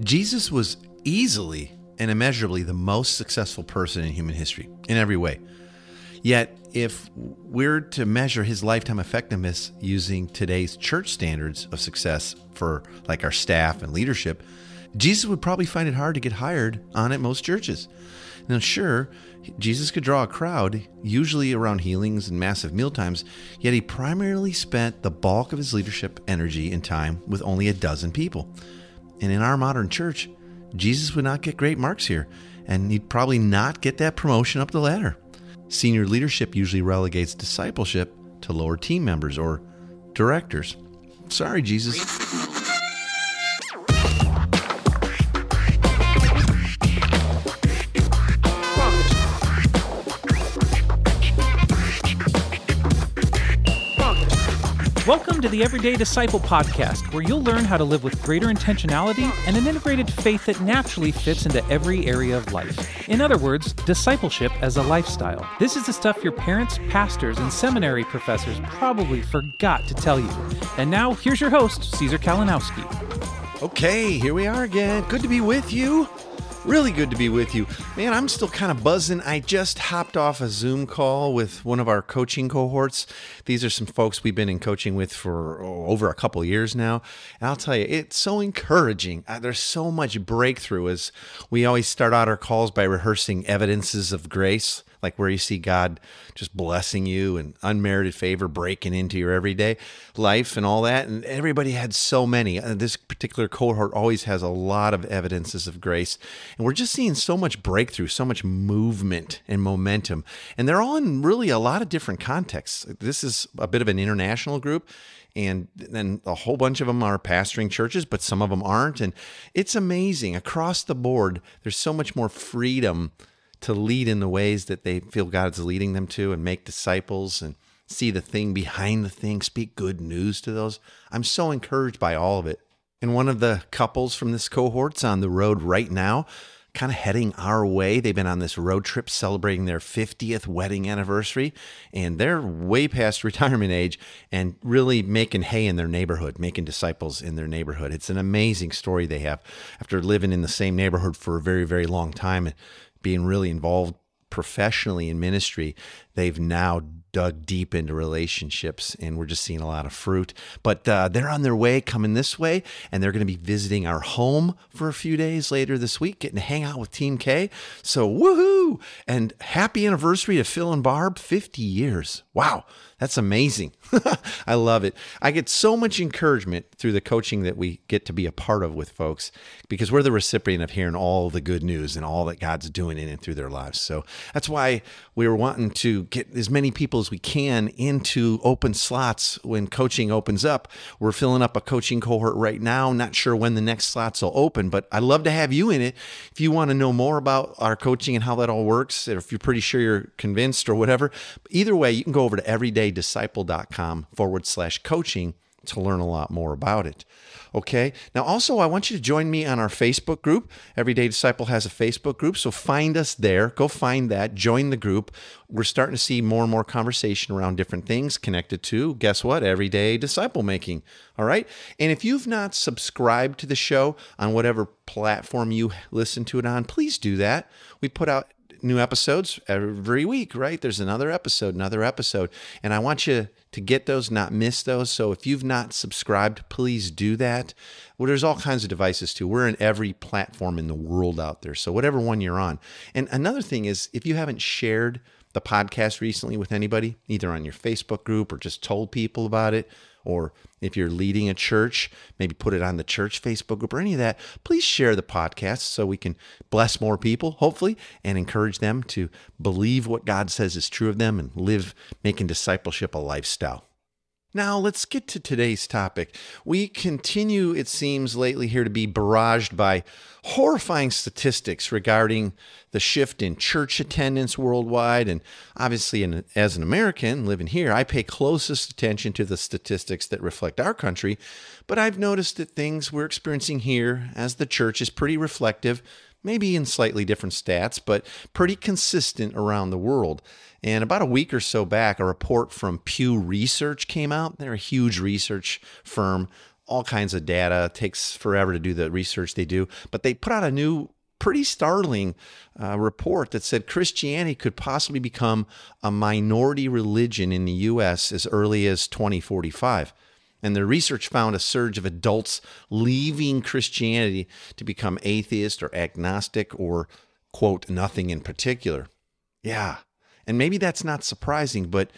Jesus was easily and immeasurably the most successful person in human history in every way. Yet, if we're to measure his lifetime effectiveness using today's church standards of success for like our staff and leadership, Jesus would probably find it hard to get hired on at most churches. Now, sure, Jesus could draw a crowd, usually around healings and massive mealtimes, yet he primarily spent the bulk of his leadership energy and time with only a dozen people. And in our modern church, Jesus would not get great marks here, and he'd probably not get that promotion up the ladder. Senior leadership usually relegates discipleship to lower team members or directors. Sorry, Jesus. Welcome to the Everyday Disciple podcast, where you'll learn how to live with greater intentionality and an integrated faith that naturally fits into every area of life. In other words, discipleship as a lifestyle. This is the stuff your parents, pastors, and seminary professors probably forgot to tell you. And now, here's your host, Caesar Kalinowski. Okay, here we are again. Good to be with you. Really good to be with you. Man, I'm still kind of buzzing. I just hopped off a Zoom call with one of our coaching cohorts. These are some folks we've been in coaching with for oh, over a couple years now. And I'll tell you, it's so encouraging. Uh, there's so much breakthrough as we always start out our calls by rehearsing evidences of grace like where you see God just blessing you and unmerited favor breaking into your everyday life and all that. And everybody had so many. Uh, this particular cohort always has a lot of evidences of grace. And we're just seeing so much breakthrough, so much movement and momentum. And they're all in really a lot of different contexts. This is a bit of an international group and then a whole bunch of them are pastoring churches, but some of them aren't. And it's amazing across the board. There's so much more freedom to lead in the ways that they feel God's leading them to and make disciples and see the thing behind the thing, speak good news to those. I'm so encouraged by all of it. And one of the couples from this cohort's on the road right now, kind of heading our way. They've been on this road trip celebrating their 50th wedding anniversary, and they're way past retirement age and really making hay in their neighborhood, making disciples in their neighborhood. It's an amazing story they have after living in the same neighborhood for a very, very long time being really involved professionally in ministry, they've now dug deep into relationships and we're just seeing a lot of fruit. But uh, they're on their way coming this way and they're going to be visiting our home for a few days later this week, getting to hang out with Team K. So, woohoo! And happy anniversary to Phil and Barb 50 years. Wow. That's amazing. I love it. I get so much encouragement through the coaching that we get to be a part of with folks because we're the recipient of hearing all the good news and all that God's doing in and through their lives. So that's why we were wanting to get as many people as we can into open slots when coaching opens up. We're filling up a coaching cohort right now. Not sure when the next slots will open, but I'd love to have you in it. If you want to know more about our coaching and how that all works, or if you're pretty sure you're convinced or whatever, either way, you can go over to everyday everydaydisciple.com forward slash coaching to learn a lot more about it. Okay. Now, also, I want you to join me on our Facebook group. Everyday Disciple has a Facebook group, so find us there. Go find that. Join the group. We're starting to see more and more conversation around different things connected to, guess what? Everyday disciple making. All right. And if you've not subscribed to the show on whatever platform you listen to it on, please do that. We put out new episodes every week, right? There's another episode, another episode. And I want you to get those, not miss those. So if you've not subscribed, please do that. Well, there's all kinds of devices too. We're in every platform in the world out there. So whatever one you're on. And another thing is if you haven't shared the podcast recently with anybody, either on your Facebook group or just told people about it, or if you're leading a church, maybe put it on the church Facebook group or any of that, please share the podcast so we can bless more people, hopefully, and encourage them to believe what God says is true of them and live making discipleship a lifestyle. Now, let's get to today's topic. We continue, it seems, lately here to be barraged by horrifying statistics regarding the shift in church attendance worldwide. And obviously, in, as an American living here, I pay closest attention to the statistics that reflect our country. But I've noticed that things we're experiencing here as the church is pretty reflective maybe in slightly different stats, but pretty consistent around the world. And about a week or so back, a report from Pew Research came out. They're a huge research firm all kinds of data. It takes forever to do the research they do, but they put out a new pretty startling uh, report that said Christianity could possibly become a minority religion in the US as early as 2045. And the research found a surge of adults leaving Christianity to become atheist or agnostic or, quote, nothing in particular. Yeah. And maybe that's not surprising, but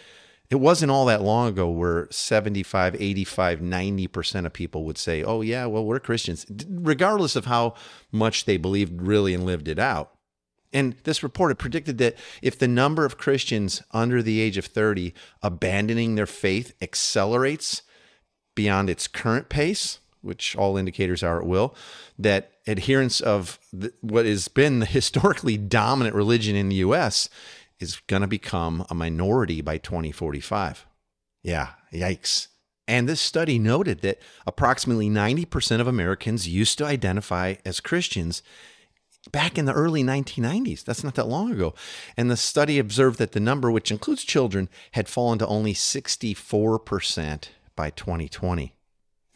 it wasn't all that long ago where 75, 85, 90% of people would say, oh, yeah, well, we're Christians, regardless of how much they believed really and lived it out. And this report had predicted that if the number of Christians under the age of 30 abandoning their faith accelerates beyond its current pace, which all indicators are it will, that adherence of the, what has been the historically dominant religion in the US is going to become a minority by 2045. Yeah, yikes. And this study noted that approximately 90% of Americans used to identify as Christians back in the early 1990s. That's not that long ago. And the study observed that the number, which includes children, had fallen to only 64% by 2020.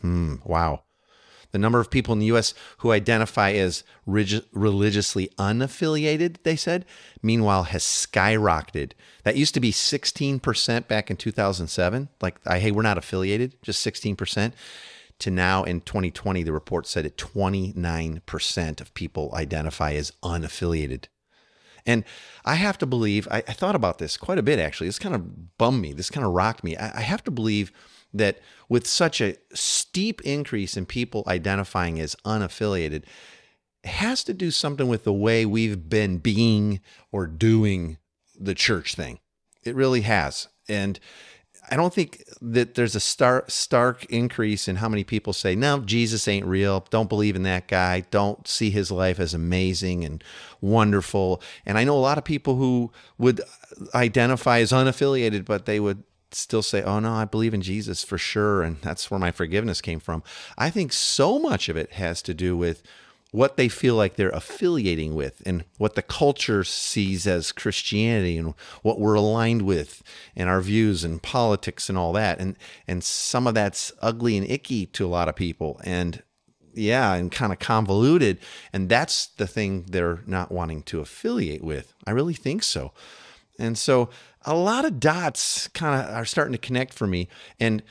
Hmm, wow. The number of people in the US who identify as religiously unaffiliated, they said, meanwhile has skyrocketed. That used to be 16% back in 2007. Like, I, hey, we're not affiliated, just 16%. To now in 2020, the report said that 29% of people identify as unaffiliated. And I have to believe, I, I, thought about this quite a bit actually. This kind of bummed me. This kind of rocked me. I, I have to believe that with such a steep increase in people identifying as unaffiliated, has to do something with the way we've been being or doing the church thing. It really has. And I don't think that there's a stark, stark increase in how many people say, no, Jesus ain't real. Don't believe in that guy. Don't see his life as amazing and wonderful. And I know a lot of people who would identify as unaffiliated, but they would still say, oh no, I believe in Jesus for sure. And that's where my forgiveness came from. I think so much of it has to do with what they feel like they're affiliating with and what the culture sees as Christianity and what we're aligned with and our views and politics and all that. And and some of that's ugly and icky to a lot of people. And yeah, and kind of convoluted. And that's the thing they're not wanting to affiliate with. I really think so. And so a lot of dots kind of are starting to connect for me. And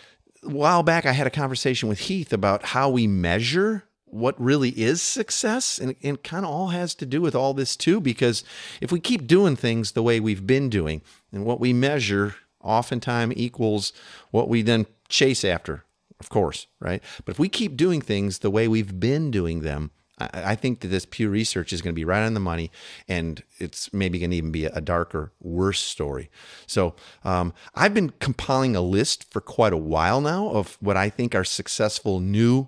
a while back, I had a conversation with Heath about how we measure what really is success. And it kind of all has to do with all this too, because if we keep doing things the way we've been doing, and what we measure oftentimes equals what we then chase after, of course, right? But if we keep doing things the way we've been doing them, I think that this Pew Research is going to be right on the money, and it's maybe going to even be a darker, worse story. So um, I've been compiling a list for quite a while now of what I think are successful new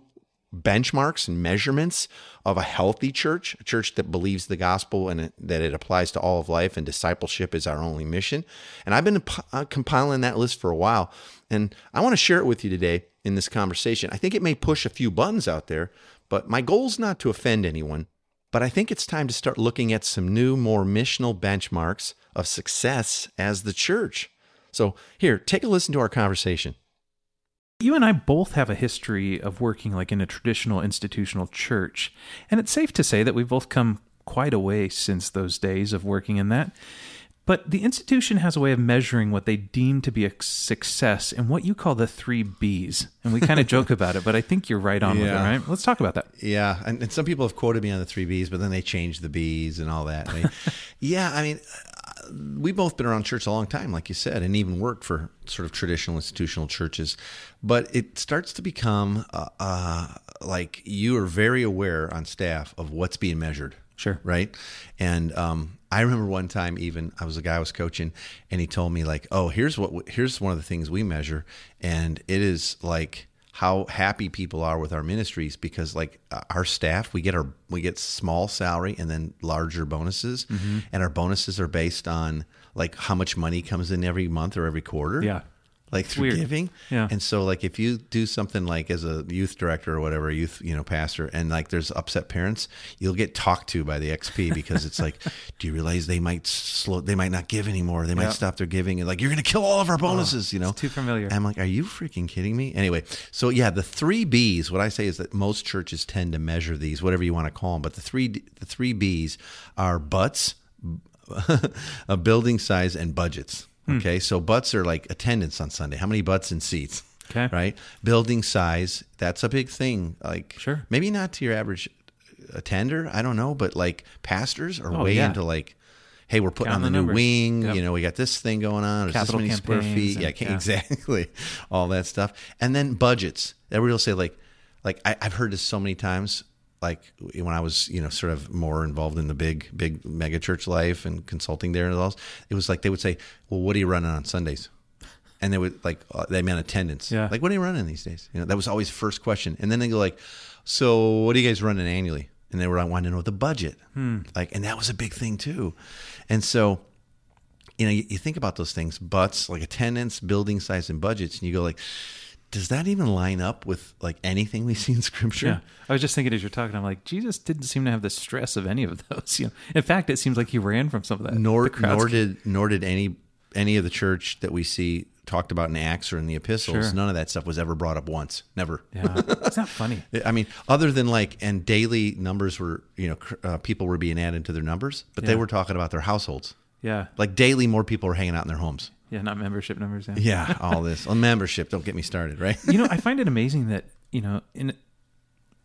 benchmarks and measurements of a healthy church, a church that believes the gospel and that it applies to all of life and discipleship is our only mission. And I've been uh, compiling that list for a while, and I want to share it with you today in this conversation. I think it may push a few buttons out there, but my goal is not to offend anyone, but I think it's time to start looking at some new, more missional benchmarks of success as the church. So, here, take a listen to our conversation. You and I both have a history of working like in a traditional institutional church, and it's safe to say that we've both come quite a way since those days of working in that. But the institution has a way of measuring what they deem to be a success in what you call the three B's. And we kind of joke about it, but I think you're right on yeah. with it, right? Let's talk about that. Yeah. And, and, some people have quoted me on the three B's, but then they changed the B's and all that. I mean, yeah. I mean, we've both been around church a long time, like you said, and even worked for sort of traditional institutional churches. But it starts to become uh, uh, like you are very aware on staff of what's being measured. Sure. Right. And um, I remember one time even I was a guy I was coaching and he told me like, "Oh, here's what here's one of the things we measure and it is like how happy people are with our ministries because like uh, our staff we get our we get small salary and then larger bonuses mm-hmm. and our bonuses are based on like how much money comes in every month or every quarter. Yeah like through Weird. giving. Yeah. And so like if you do something like as a youth director or whatever, youth, you know, pastor, and like there's upset parents, you'll get talked to by the XP because it's like, do you realize they might slow they might not give anymore. They might stop their giving and like you're gonna kill all of our bonuses, you know. too familiar. I'm like, are you freaking kidding me? Anyway, so yeah, the three B's. What I say is that most churches tend to measure these, whatever you want to call them, but the three the three B's are butts, a building size, and budgets. Hmm. Okay, so butts are like attendance on Sunday. How many butts and seats? Okay. right. Building size. That's a big thing. Like, Sure. maybe not to your average attender. I don't know, but like pastors are Oh, way yeah. into like. Hey, we're putting Counting on the the, new numbers. wing. Yep. You know, we got this thing going on. There's Capital this many square feet. and- Yeah, yeah. exactly all that stuff and then budgets everybody will say like like I, i've heard this so many times like when i was you know sort of more involved in the big big mega church life and consulting there and all it was like they would say well what are you running on sundays? And they would like uh, they meant attendance. Yeah. like what are you running these days? You know that was always first question. And then they go like so what are you guys running annually? And they were like wanting to know the budget. Like and that was a big thing too. And so you know, you, you think about those things, butts, like attendance, building size, and budgets, and you go like, does that even line up with like anything we see in Scripture? Yeah, I was just thinking as you're talking, I'm like, Jesus didn't seem to have the stress of any of those. You know, in fact, it seems like he ran from some of that. Nor nor did nor did any any of the church that we see talked about in Acts or in the epistles. Sure. None of that stuff was ever brought up once. Never. Yeah, it's not funny. I mean, other than like, and daily numbers were, you know, uh, people were being added to their numbers, but they were talking about their households. Yeah, Like daily, more people were hanging out in their homes. Yeah, not membership numbers. Yeah. Yeah, all this on membership. Don't get me started, right? you know, I find it amazing that you know, in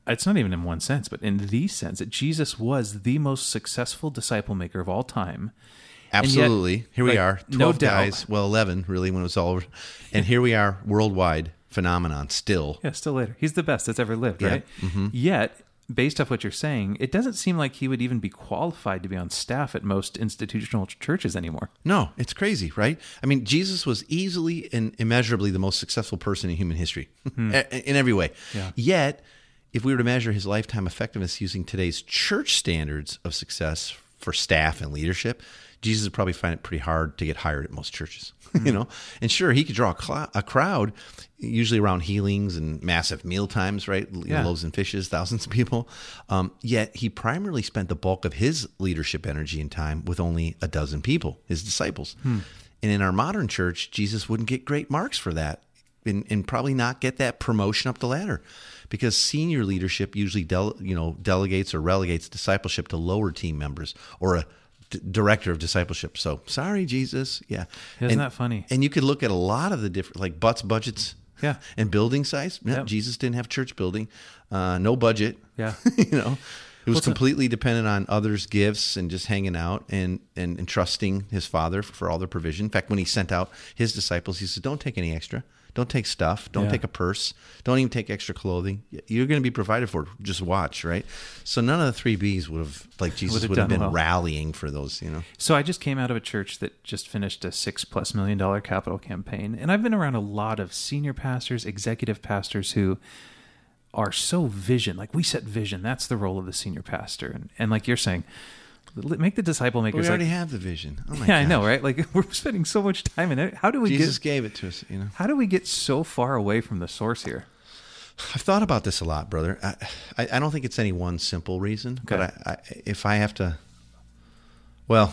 it's not even in one sense, but in the sense that Jesus was the most successful disciple maker of all time. And yet, Absolutely. here we like, are, no twelve doubt. guys. Well, eleven really when it was all over, and here we are, worldwide phenomenon still. Yeah, still later. He's the best that's ever lived, Yeah. Mm-hmm. right? Yet, based off what you're saying, it doesn't seem like he would even be qualified to be on staff at most institutional ch- churches anymore. No, it's crazy, right? I mean, Jesus was easily and immeasurably the most successful person in human history hmm. in every way. Yeah. Yet, if we were to measure his lifetime effectiveness using today's church standards of success for staff and leadership, Jesus would probably find it pretty hard to get hired at most churches. you know, and sure, he could draw a, clou- a crowd, usually around healings and massive meal times, right? You know, loaves and fishes, thousands of people. Um, yet he primarily spent the bulk of his leadership energy and time with only a dozen people, his disciples. And in our modern church, Jesus wouldn't get great marks for that and, and probably not get that promotion up the ladder because senior leadership usually del- you know delegates or relegates discipleship to lower team members or a d- director of discipleship. So sorry, Jesus. Yeah. Isn't and, that funny? And you could look at a lot of the different like butts budgets Yeah. and building size. Yeah, Yep. Jesus didn't have church building, uh, no budget. Yeah. you know, it was Well, completely dependent on others' gifts and just hanging out and, and, and trusting his father for, for all their provision. In fact, when he sent out his disciples, he said, Don't take any extra. Don't take stuff. Don't Yeah. take a purse. Don't even take extra clothing. You're going to be provided for. Just watch, right? So none of the three B's would have, like Jesus Would have would have been well. rallying for those, you know. So I just came out of a church that just finished a six plus million dollar capital campaign, and I've been around a lot of senior pastors, executive pastors who are so vision. Like we set vision. That's the role of the senior pastor, and and like you're saying, make the disciple But makers. we already like, have the vision. Oh my yeah, I know, right? Like we're spending so much time in it. How do we Jesus get? gave it to us, you know. How do we get so far away from the source here? I've thought about this a lot, brother. I, I, I don't think it's any one simple reason, but I, I, if I have to, well,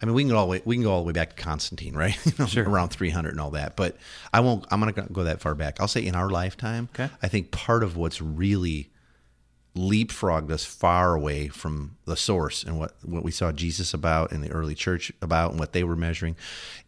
I mean, we can go all the way, we can go all the way back to Constantine, right? You know, Sure. Around 300 and all that, but I won't. I'm going to go that far back. I'll say in our lifetime, Okay. I think part of what's really leapfrogged us far away from the source. And what, what we saw Jesus about and the early church about and what they were measuring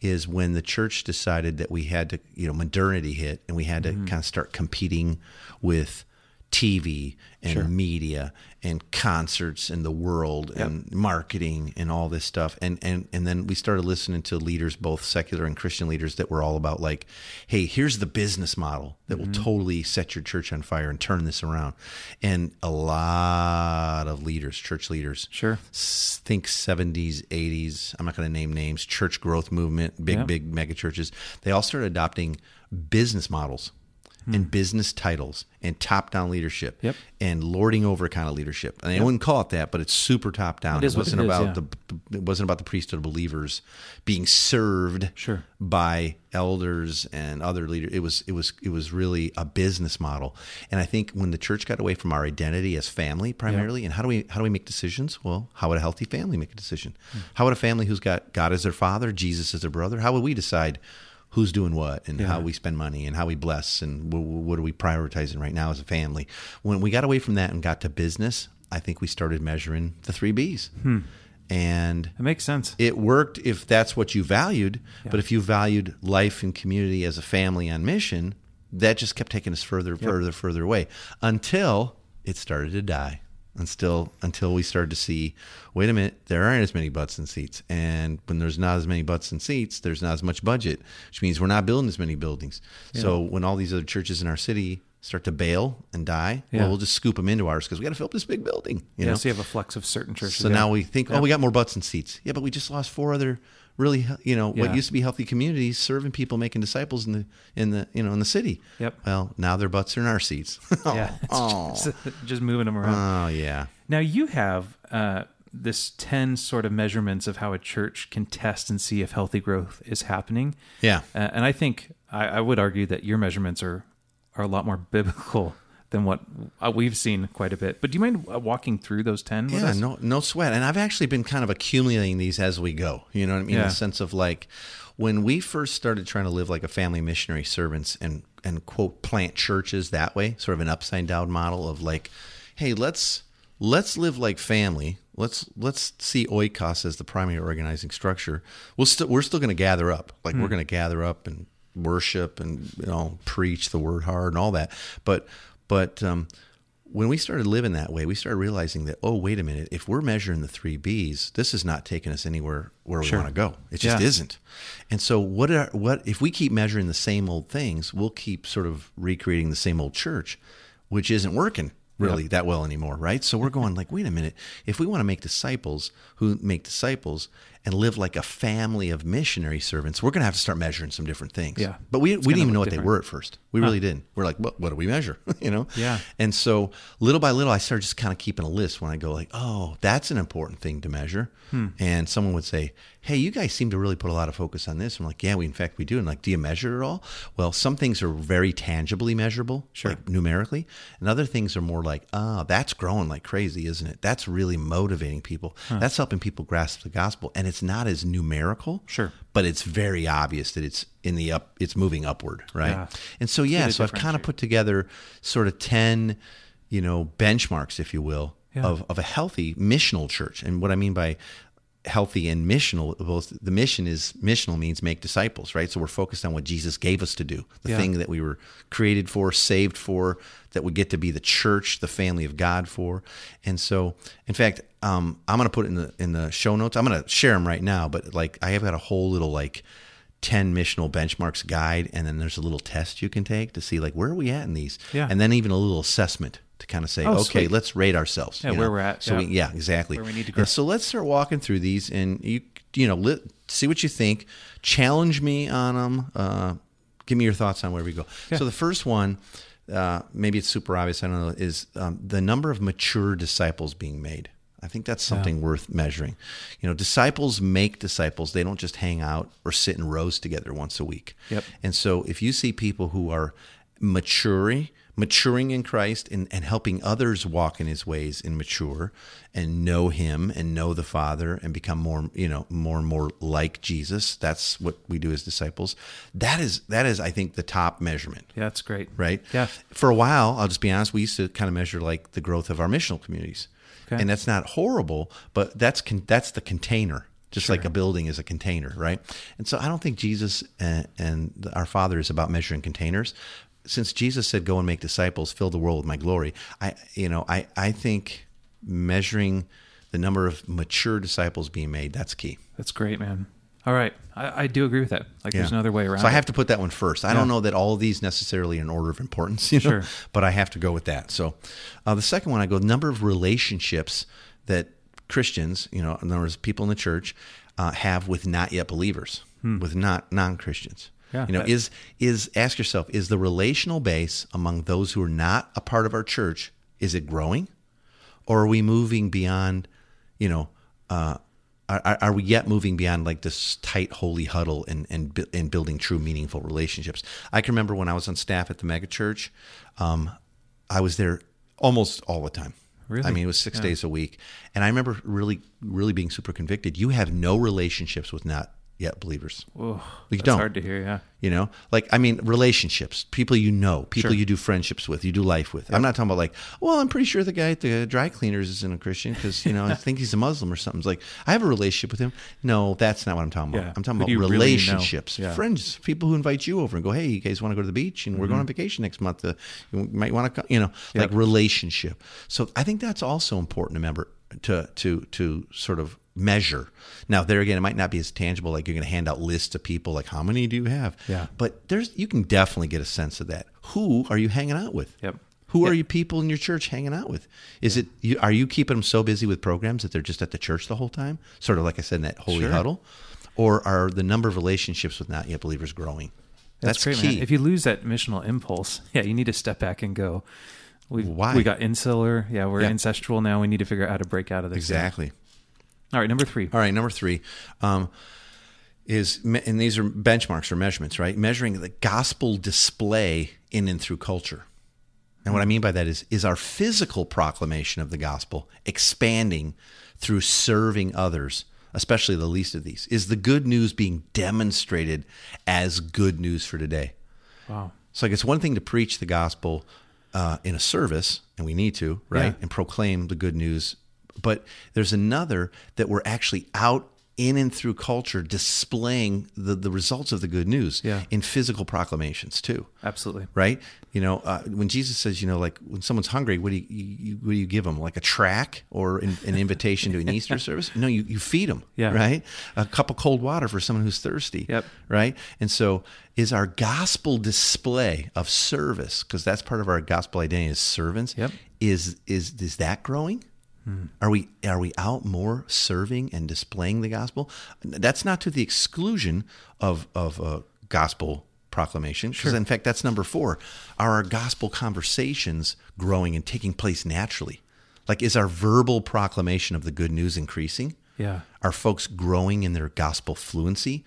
is when the church decided that we had to, you know, modernity hit and we had to mm-hmm. kind of start competing with TV and media and concerts and the world and marketing and all this stuff. And, and, and then we started listening to leaders, both secular and Christian leaders that were all about like, Hey, here's the business model that will mm-hmm. totally set your church on fire and turn this around. And a lot of leaders, church leaders, Sure. think 70s, 80s, I'm not going to name names, church growth movement, big, Yeah. big mega churches, they all started adopting business models and business titles and top down leadership Yep. and lording over kind of leadership. And I wouldn't call it that, but it's super top down. It is what wasn't it is, about yeah. the it wasn't about the priesthood of believers being served Sure. by elders and other leaders. It was it was it was really a business model. And I think when the church got away from our identity as family primarily, and how do we how do we make decisions? Well, how would a healthy family make a decision? Hmm. How would a family who's got God as their father, Jesus as their brother, how would we decide who's doing what and how we spend money and how we bless and w- w- what are we prioritizing right now as a family? When we got away from that and got to business, I think we started measuring the three B's. Hmm. And It makes sense. it worked if that's what you valued. But if you valued life and community as a family on mission, that just kept taking us further, further, further away until it started to die. And still, until we started to see, wait a minute, there aren't as many butts and seats. And when there's not as many butts and seats, there's not as much budget, which means we're not building as many buildings. So when all these other churches in our city start to bail and die, Yeah. well, we'll just scoop them into ours because we got to fill up this big building. You yeah, know? so you have a flex of certain churches. So yeah. now we think, oh, we got more butts and seats. Yeah, but we just lost four other really, you know, Yeah. what used to be healthy communities serving people, making disciples in the in the you know in the city. Yep. Well, now their butts are in our seats. yeah, it's oh, just, just moving them around. oh yeah. Now you have uh, this ten sort of measurements of how a church can test and see if healthy growth is happening. Yeah. Uh, and I think I, I would argue that your measurements are are a lot more biblical than what uh, we've seen quite a bit. But do you mind uh, walking through those ten? With Yeah, us? no, no sweat. And I've actually been kind of accumulating these as we go. You know what I mean? In the sense of like when we first started trying to live like a family missionary servants and and quote plant churches that way, sort of an upside down model of like, hey, let's let's live like family. Let's let's see oikos as the primary organizing structure. We'll still we're still going to gather up. Like we're going to gather up and worship and you know preach the word hard and all that. But but um, when we started living that way, we started realizing that oh wait a minute, if we're measuring the three B's, this is not taking us anywhere where we want to go. It just Yeah. isn't. And so what are what if we keep measuring the same old things, we'll keep sort of recreating the same old church, which isn't working really that well anymore, right? So we're going like, wait a minute, if we want to make disciples who make disciples and live like a family of missionary servants, we're going to have to start measuring some different things. Yeah. But we, we didn't even know look what they were at first. We really didn't. We're like, what, what do we measure? you know? Yeah. And so little by little, I started just kind of keeping a list when I go like, oh, that's an important thing to measure. Hmm. And someone would say, hey, you guys seem to really put a lot of focus on this. I'm like, yeah, we in fact we do. And like, do you measure it all? Well, some things are very tangibly measurable, Sure. like numerically, and other things are more like, ah, that's growing like crazy, isn't it? That's really motivating people. That's helping people grasp the gospel, and it's not as numerical, Sure. But it's very obvious that it's in the up, it's moving upward, right? Yeah. And so yeah, so I've kind of put together sort of ten, you know, benchmarks, if you will, Yeah. of of a healthy missional church. And what I mean by healthy and missional both the mission is missional means make disciples right so we're focused on what jesus gave us to do the Yeah. thing that we were created for saved for that we get to be the church the family of god for and so in fact um, i'm going to put it in the in the show notes i'm going to share them right now but like i have got a whole little like 10 missional benchmarks guide and then there's a little test you can take to see like where are we at in these Yeah. and then even a little assessment to kind of say Oh, okay sweet. let's rate ourselves Yeah, you where know? we're at, so yeah. we, yeah exactly Where we need to grow. so let's start walking through these and you you know let, see what you think challenge me on them uh, give me your thoughts on where we go Yeah. so the first one uh, maybe it's super obvious i don't know is um, the number of mature disciples being made i think that's something worth measuring you know disciples make disciples they don't just hang out or sit in rows together once a week Yep. and so if you see people who are maturing, maturing in Christ and, and helping others walk in his ways and mature and know him and know the Father and become more, you know, more and more like Jesus. That's what we do as disciples. That is that is, I think, the top measurement. Yeah, that's great. Right? Yeah. For a while, I'll just be honest, we used to kind of measure like the growth of our missional communities. Okay. And that's not horrible, but that's con- that's the container just like a building is a container, right? And so I don't think Jesus and, and our Father is about measuring containers. Since Jesus said, "Go and make disciples, fill the world with my glory," I, you know, I, I think measuring the number of mature disciples being made that's key. That's great, man. All right, I, I do agree with that. Like, there's another way around. So I it. have to put that one first. I don't know that all these necessarily in order of importance, you know, Sure. but I have to go with that. So uh, the second one, I go number of relationships that Christians, you know, in other words, people in the church, uh, have with not yet believers, Hmm. with not non Christians. Yeah, you know, is is ask yourself, is the relational base among those who are not a part of our church, is it growing? Or are we moving beyond, you know, uh, are, are we yet moving beyond like this tight holy huddle and and and building true meaningful relationships? I can remember when I was on staff at the mega church, um, I was there almost all the time. Really? I mean, it was six days a week, and I remember really, really being super convicted. You have no relationships with not yet believers. Oh, You that's don't. hard to hear. Yeah. You know, like I mean, relationships, people you know, people Sure. you do friendships with, you do life with. I'm not talking about like, well, I'm pretty sure the guy at the dry cleaners isn't a Christian because you know I think he's a Muslim or something. It's like I have a relationship with him. No, that's not what I'm talking about. Yeah. I'm talking Who about you really relationships, Yeah. friends, people who invite you over and go, hey, you guys want to go to the beach and we're Mm-hmm. going on vacation next month. Uh, you might want to, come, you know, like relationship. So I think that's also important to remember to to to sort of measure. Now, there again, it might not be as tangible. Like you're going to hand out lists to people, like how many do you have? Yeah. But there's you can definitely get a sense of that. Who are you hanging out with? Yep. Who are you people in your church hanging out with? Is it you, are you keeping them so busy with programs that they're just at the church the whole time? Sort of like I said in that holy Sure. huddle, or are the number of relationships with not yet believers growing? That's, great, key. man. If you lose that missional impulse, yeah, you need to step back and go. We Why? we got insular. Yeah, we're Yeah. ancestral now. We need to figure out how to break out of this. exactly. All right, number three. All right, number three um, is, and these are benchmarks or measurements, right? Measuring the gospel display in and through culture. And what I mean by that is, is our physical proclamation of the gospel expanding through serving others, especially the least of these? Is the good news being demonstrated as good news for today? Wow. So like it's one thing to preach the gospel uh, in a service, and we need to, right, Yeah. and proclaim the good news. But there's another that we're actually out in and through culture displaying the, the results of the good news Yeah. in physical proclamations too. Absolutely. Right, you know, uh, when Jesus says, you know, like when someone's hungry, what do you, you what do you give them? Like a tract or an, an invitation to an Easter service? No, you, you feed them. Yeah. right. A cup of cold water for someone who's thirsty Yep. right? And so is our gospel display of service because that's part of our gospel identity as servants. Yep. Is is is that growing? Are we are we out more serving and displaying the gospel? That's not to the exclusion of of uh, gospel proclamation because in fact that's number four. Are our gospel conversations growing and taking place naturally? Like is our verbal proclamation of the good news increasing? Yeah. Are folks growing in their gospel fluency?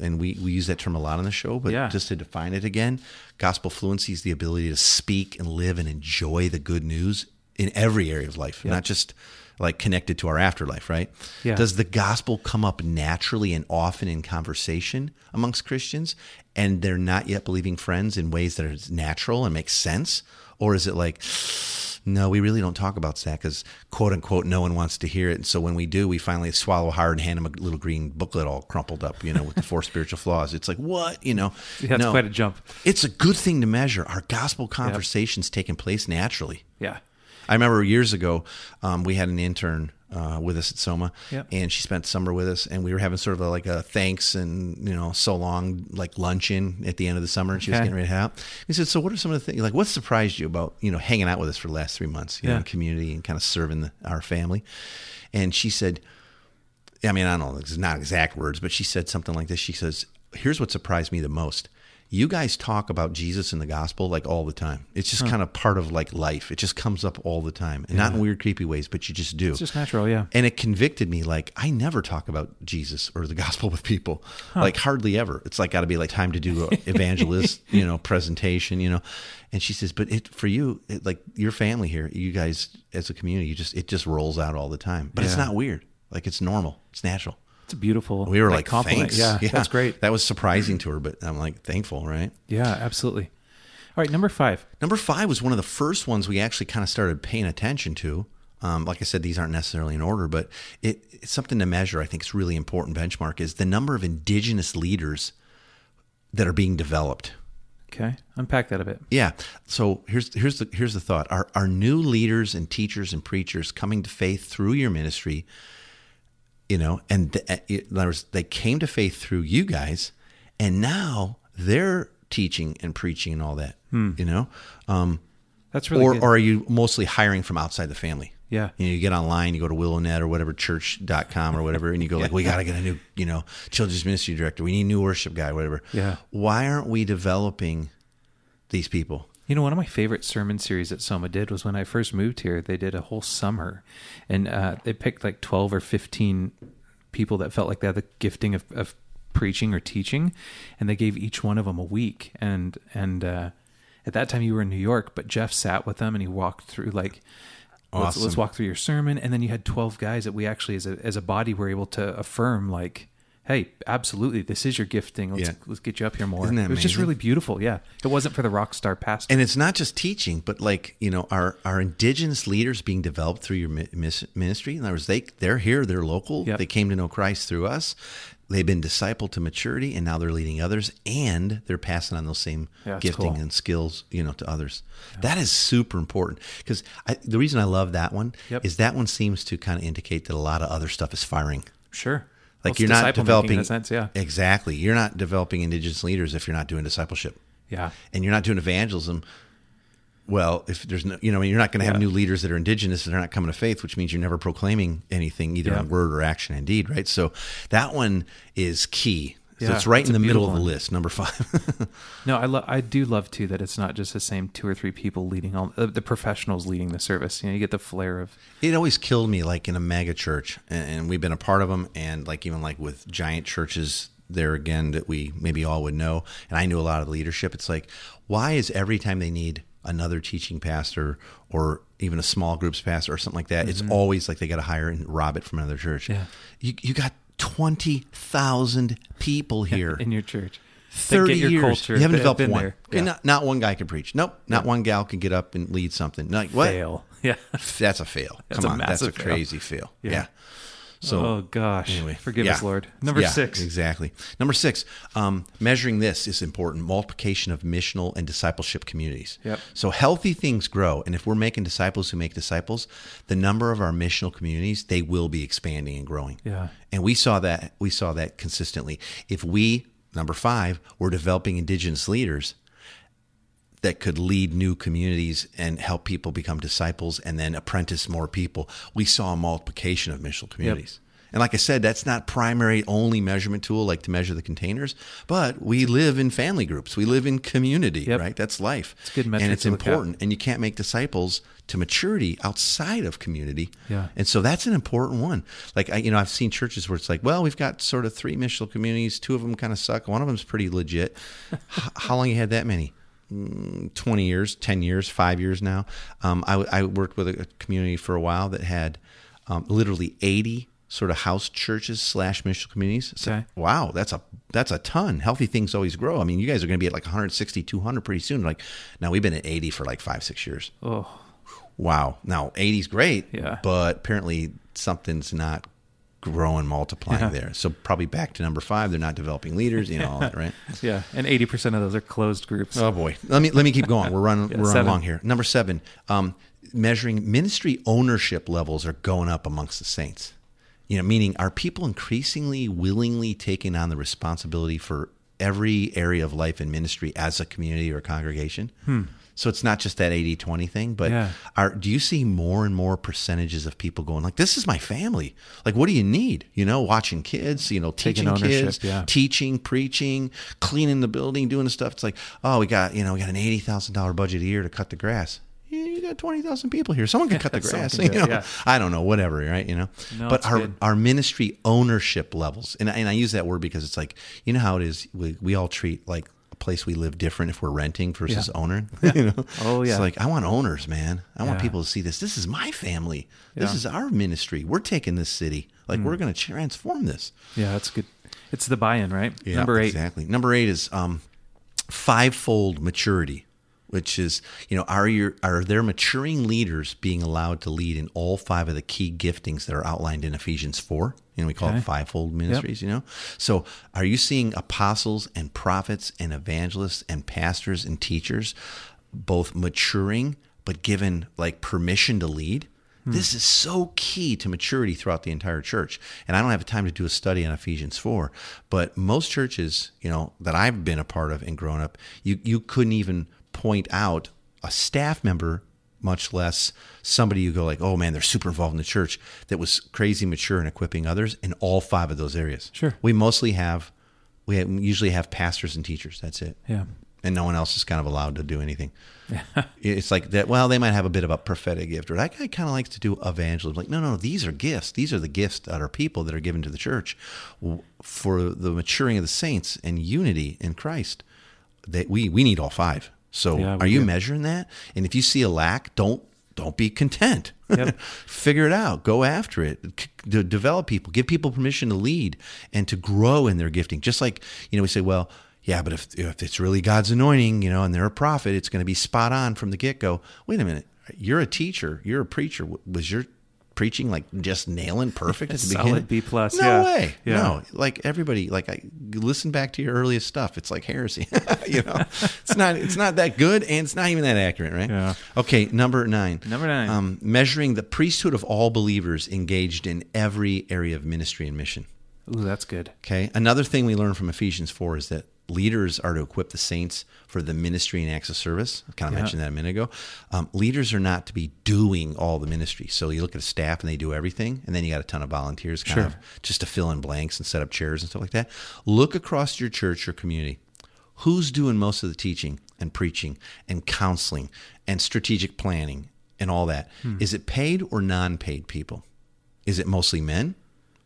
And we, we use that term a lot on the show, but Yeah. just to define it again, gospel fluency is the ability to speak and live and enjoy the good news in every area of life, not just like connected to our afterlife, right? Yeah. Does the gospel come up naturally and often in conversation amongst Christians and they're not yet believing friends in ways that are natural and make sense? Or is it like, no, we really don't talk about that because, quote unquote, no one wants to hear it. And so when we do, we finally swallow hard and hand them a little green booklet all crumpled up, you know, with the four spiritual flaws. It's like, what? You know, Yeah, it's quite a jump. It's a good thing to measure. Our gospel conversations taking place naturally. Yeah. I remember years ago, um, we had an intern uh, with us at Soma, Yep. and she spent summer with us, and we were having sort of a, like a thanks and you know so long like luncheon at the end of the summer, and she was getting ready to head out. He said, "So what are some of the things like what surprised you about you know hanging out with us for the last three months, you know, in community and kind of serving the, our family?" And she said, I mean, I don't know, it's not exact words, but she said something like this. She says, Here's what surprised me the most. You guys talk about Jesus and the gospel like all the time. It's just kind of part of like life. It just comes up all the time. And not in weird, creepy ways, but you just do. It's just natural. Yeah. and it convicted me like I never talk about Jesus or the gospel with people. Like hardly ever. It's like got to be like time to do evangelist, you know, presentation, you know. And she says, "But it for you, it, like your family here, you guys as a community, you just it just rolls out all the time. But it's not weird. Like it's normal. It's natural." It's beautiful. We were like, compliment. thanks. Yeah, that's great. That was surprising to her, but I'm like thankful, right? Yeah, absolutely. All right, number five. Number five was one of the first ones we actually kind of started paying attention to. Um, like I said, these aren't necessarily in order, but it, it's something to measure. I think it's really important benchmark is the number of indigenous leaders that are being developed. Okay, unpack that a bit. Yeah. So here's here's the here's the thought: Are are new leaders and teachers and preachers coming to faith through your ministry? You know, and th- uh, in other words, they came to faith through you guys, and now they're teaching and preaching and all that. You know, um, That's really or good. or are you mostly hiring from outside the family? Yeah. You know, you get online, you go to WillowNet or whatever church.com or whatever, and you go like, we got to get a new, you know, children's ministry director. We need a new worship guy, whatever. Yeah. Why aren't we developing these people? You know, one of my favorite sermon series that Soma did was when I first moved here. They did a whole summer, and uh, they picked like twelve or fifteen people that felt like they had the gifting of, of preaching or teaching, and they gave each one of them a week. And and uh, at that time, you were in New York, but Jeff sat with them and he walked through like. Let's, let's walk through your sermon, and then you had twelve guys that we actually, as a as a body, were able to affirm, like, "Hey, absolutely, this is your gifting. Let's Yeah. let's get you up here more." Isn't that it was just really beautiful. Yeah, it wasn't for the rock star pastor. And it's not just teaching, but like you know, our our indigenous leaders being developed through your ministry. In other words, they they're here, they're local. Yep. They came to know Christ through us. They've been discipled to maturity, and now they're leading others, and they're passing on those same Yeah, gifting cool. and skills, you know, to others. That is super important because the reason I love that one Yep. is that one seems to kind of indicate that a lot of other stuff is firing. Sure. Like Well, you're not developing in a sense, yeah. exactly. You're not developing indigenous leaders if you're not doing discipleship Yeah. and you're not doing evangelism, well, if there's no, you know, you're not going to have Yeah. new leaders that are indigenous and they're not coming to faith, which means you're never proclaiming anything, either Yeah. in word or action and deed, right? So that one is key. So Yeah, it's right in the middle of the one. list, number five. No, I lo- I do love too that it's not just the same two or three people leading all uh, the professionals leading the service. You know, you get the flair of it always killed me, like in a mega church, and, and we've been a part of them, and like even like with giant churches there again that we maybe all would know, and I knew a lot of the leadership. It's like, why is every time they need another teaching pastor or even a small groups pastor or something like that, it's always like they got to hire and rob it from another church. Mm-hmm. Yeah. You you got twenty thousand people here. in your church. 30 get your years. culture. You haven't developed one. Yeah. Not, not one guy can preach. Nope. Not one gal can get up and lead something. Like what? Fail. Yeah. That's a fail. That's Come a on, that's a fail. crazy fail. Yeah. Yeah. So oh gosh. anyway, Forgive yeah. us, Lord. Number Yeah, six. exactly. Number six, um, measuring this is important. Multiplication of missional and discipleship communities. Yep. So healthy things grow, and if we're making disciples who make disciples, the number of our missional communities they will be expanding and growing. Yeah. And we saw that we saw that consistently. If we number five, we're developing indigenous leaders that could lead new communities and help people become disciples and then apprentice more people. We saw a multiplication of missional communities. And like I said, that's not primary only measurement tool like to measure the containers, but we live in family groups. We live in community, Yep. right? That's life. It's good metric and it's important. And you can't make disciples to maturity outside of community. Yeah. And so that's an important one. Like I, you know, I've seen churches where it's like, well, we've got sort of three missional communities. Two of them kind of suck. One of them's pretty legit. How long you had that many? Mm, 20 years, 10 years, five years now. Um, I, I worked with a, a community for a while that had um, literally 80 sort of house churches slash missional communities. So, Okay. Wow, that's a that's a ton. Healthy things always grow. I mean, you guys are going to be at like 160, 200 pretty soon. Like now, we've been at 80 for like five, six years. Oh, Wow. Now 80's great, Yeah. but apparently something's not growing, multiplying Yeah. there. So probably back to number five. They're not developing leaders, you know, all that, right? yeah. And eighty percent of those are closed groups. Oh boy. Let me let me keep going. We're running Yeah, we're running along here. Number seven. Um, measuring ministry ownership levels are going up amongst the saints. You know, meaning are people increasingly willingly taking on the responsibility for every area of life and ministry as a community or a congregation? So it's not just that 80-20 thing, but. Yeah. are do you see more and more percentages of people going like, "This is my family. Like, what do you need? You know, watching kids, you know, Taking teaching kids, yeah. teaching, preaching, cleaning the building, doing the stuff. It's like, oh, we got you know, we got an eighty thousand dollar budget a year to cut the grass. You got twenty thousand people here. Someone can cut the grass. You it, know, yeah. I don't know, whatever, right? You know, No, but our good. our ministry ownership levels, and I- and I use that word because it's like you know how it is. We we all treat like place we live different if we're renting versus Yeah. owner. you know, Oh, yeah. It's like I want owners, man. I want people to see this. This is my family. This Yeah. Is our ministry. We're taking this city. Like we're going to transform this. Yeah, that's good. It's the buy-in, right? Number eight. Exactly. Number eight is um, fivefold maturity, which is you know are your are there maturing leaders being allowed to lead in all five of the key giftings that are outlined in Ephesians four? You know, we call Okay. it fivefold ministries. You know, so are you seeing apostles and prophets and evangelists and pastors and teachers both maturing but given like permission to lead? Hmm. This is so key to maturity throughout the entire church. And I don't have time to do a study on Ephesians 4, but most churches, you know, that I've been a part of and grown up, you, you couldn't even point out a staff member much less somebody you go like, oh man, they're super involved in the church that was crazy mature in equipping others in all five of those areas. Sure. We mostly have, we usually have pastors and teachers. That's it. Yeah. And no one else is kind of allowed to do anything. it's like that. Well, they might have a bit of a prophetic gift, or that guy kind of likes to do evangelism. Like, no, no, these are gifts. These are the gifts that are people that are given to the church for the maturing of the saints and unity in Christ. That we we need all five. So, Yeah, are you do. measuring that? And if you see a lack, don't don't be content. Yep. Figure it out. Go after it. C- develop people. Give people permission to lead and to grow in their gifting. Just like you know, we say, well, yeah, but if if it's really God's anointing, you know, and they're a prophet, it's going to be spot on from the get go. Wait a minute. You're a teacher. You're a preacher. Was your preaching like just nailing perfect at the Solid beginning? B plus, No yeah. way. Yeah. No. Like everybody. Like I listen back to your earliest stuff. It's like heresy. you know, it's not. It's not that good, and it's not even that accurate, right? Yeah. Okay. Number nine. Number nine. Um, measuring the priesthood of all believers engaged in every area of ministry and mission. Ooh, that's good. Okay. Another thing we learn from Ephesians 4 is that leaders are to equip the saints for the ministry and acts of service. I kind of Yeah. mentioned that a minute ago. Um, leaders are not to be doing all the ministry. So you look at a staff and they do everything, and then you got a ton of volunteers kind Sure. of just to fill in blanks and set up chairs and stuff like that. Look across your church or community. Who's doing most of the teaching and preaching and counseling and strategic planning and all that? Is Hmm. it paid or non paid people? Is it mostly men?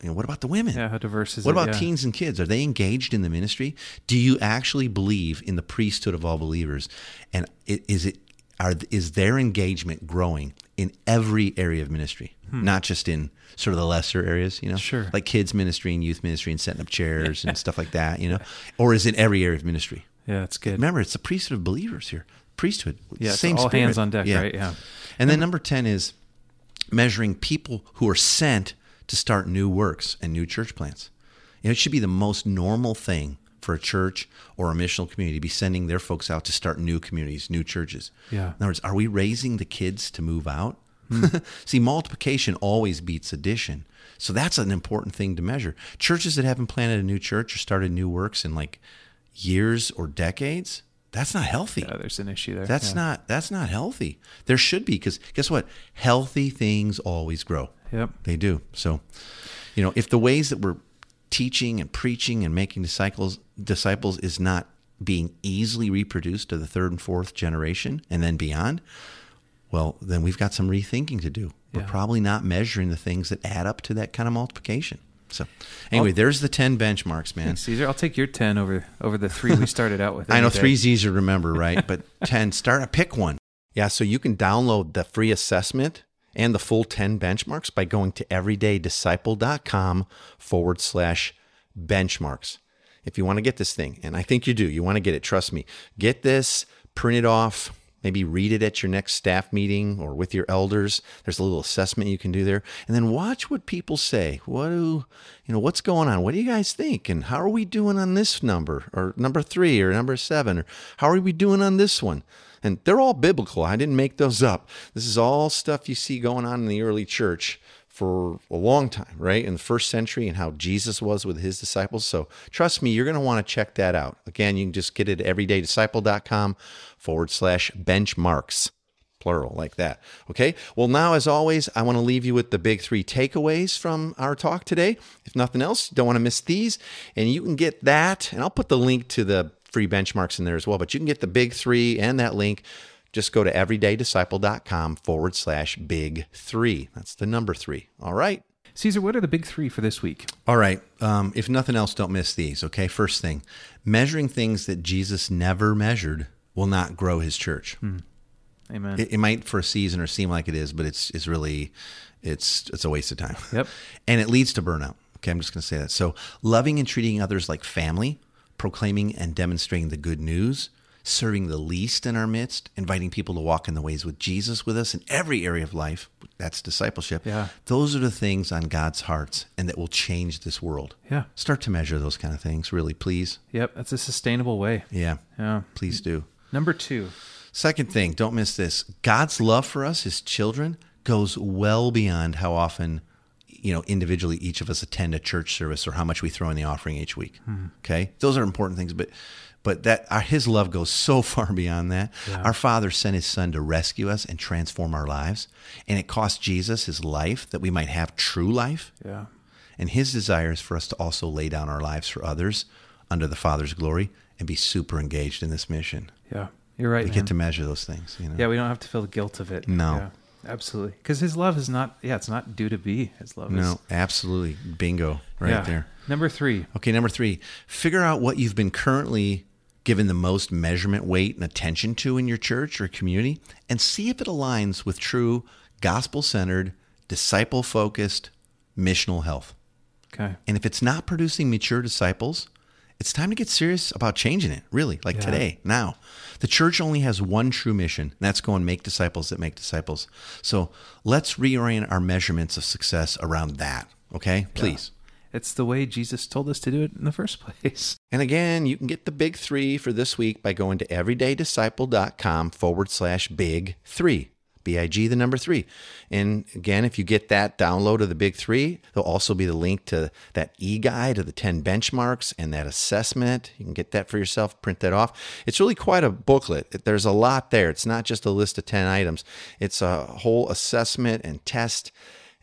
You know, what about the women? Yeah, how diverse is What it? about Yeah. teens and kids? Are they engaged in the ministry? Do you actually believe in the priesthood of all believers? And is it are is their engagement growing in every area of ministry, not just in sort of the lesser areas? You know, Hmm. Sure. like kids ministry and youth ministry and setting up chairs and stuff like that. You know, or is it every area of ministry? Yeah, that's good. Remember, it's the priesthood of believers here. Priesthood, Yeah, same all spirit. hands on deck, right? Yeah. And then number 10 is measuring people who are sent to start new works and new church plants. You know, it should be the most normal thing for a church or a missional community to be sending their folks out to start new communities, new churches. Yeah. In other words, are we raising the kids to move out? Hmm. See, multiplication always beats addition. So that's an important thing to measure. Churches that haven't planted a new church or started new works in like years or decades, that's not healthy. Yeah, there's an issue there. That's yeah. not that's not healthy. There should be because guess what? Healthy things always grow. Yep. They do. So, you know, if the ways that we're teaching and preaching and making disciples disciples is not being easily reproduced to the third and fourth generation and then beyond, well, then we've got some rethinking to do. We're probably not measuring the things that add up to that kind of multiplication. So, anyway, there's the 10 benchmarks, man. Caesar. I'll take your ten over over the three we started out with. I know three's easier to remember, right? But 10, start a pick one. Yeah, so you can download the free assessment and the full 10 benchmarks by going to everydaydisciple.com forward slash benchmarks. If you want to get this thing, and I think you do, you want to get it, trust me. Get this, print it off, maybe read it at your next staff meeting or with your elders. There's a little assessment you can do there. And then watch what people say. What do, you know, what's going on? What do you guys think? And how are we doing on this number or number three or number seven? Or how are we doing on this one? And they're all biblical. I didn't make those up. This is all stuff you see going on in the early church for a long time, right? In the first century and how Jesus was with his disciples. So trust me, you're going to want to check that out. Again, you can just get it at everydaydisciple.com forward slash benchmarks, plural, like that. Okay. Well, now, as always, I want to leave you with the big three takeaways from our talk today. If nothing else, don't want to miss these. And you can get that, and I'll put the link to the free benchmarks in there as well, but you can get the big three and that link just go to everydaydisciple.com forward slash big three. That's the number three. All right. Caesar, what are the big three for this week? All right. Um, if nothing else, don't miss these. Okay. First thing, measuring things that Jesus never measured will not grow his church. Amen. It, it might for a season or seem like it is, but it's it's really it's it's a waste of time. Yep. and it leads to burnout. Okay, I'm just going to say that. So, loving and treating others like family, proclaiming and demonstrating the good news, serving the least in our midst, inviting people to walk in the ways with Jesus with us in every area of life. That's discipleship. Yeah. Those are the things on God's hearts and that will change this world. Yeah. Start to measure those kind of things, really, please. Yep, that's a sustainable way. Yeah. Yeah. Please do. Number two. Second thing, don't miss this. God's love for us, his children, goes well beyond how often you know, individually each of us attend a church service or how much we throw in the offering each week. Hmm. Okay, those are important things, but but that our, His love goes so far beyond that. Our Father sent His Son to rescue us and transform our lives, and it cost Jesus His life that we might have true life. Yeah. And His desire is for us to also lay down our lives for others under the Father's glory and be super engaged in this mission. Yeah. You're right. We man. get to measure those things. You know? Yeah, we don't have to feel the guilt of it. No. Yeah, absolutely. Because his love is not, yeah, it's not due to be. His love is. No, absolutely. Bingo. Right Yeah. there. Number three. Okay, number three, figure out what you've been currently given the most measurement weight and attention to in your church or community and see if it aligns with true gospel centered, disciple focused, missional health. Okay. And if it's not producing mature disciples, it's time to get serious about changing it, really, like Yeah. today, now. The church only has one true mission, and that's go and make disciples that make disciples. So let's reorient our measurements of success around that, okay? Please. It's the way Jesus told us to do it in the first place. And again, you can get the big three for this week by going to everydaydisciple.com forward slash big three. B I G, the number three. And again, if you get that download of the big three, there'll also be the link to that e guide of the 10 benchmarks and that assessment. You can get that for yourself, print that off. It's really quite a booklet. There's a lot there. It's not just a list of 10 items, it's a whole assessment and test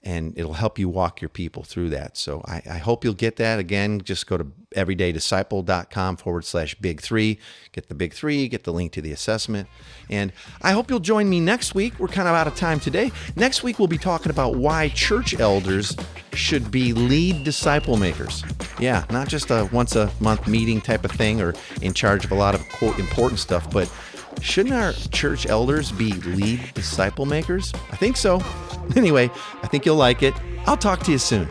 and it'll help you walk your people through that. So I, I hope you'll get that. Again, just go to everydaydisciple.com forward slash big three. Get the big three, get the link to the assessment. And I hope you'll join me next week. We're kind of out of time today. Next week, we'll be talking about why church elders should be lead disciple makers. Yeah, not just a once a month meeting type of thing or in charge of a lot of quote important stuff, but Shouldn't our church elders be lead disciple makers? I think so. Anyway, I think you'll like it. I'll talk to you soon.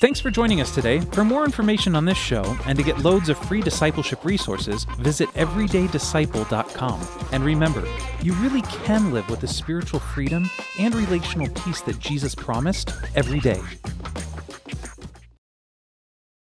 Thanks for joining us today. For more information on this show and to get loads of free discipleship resources, visit everydaydisciple.com. And remember, you really can live with the spiritual freedom and relational peace that Jesus promised every day.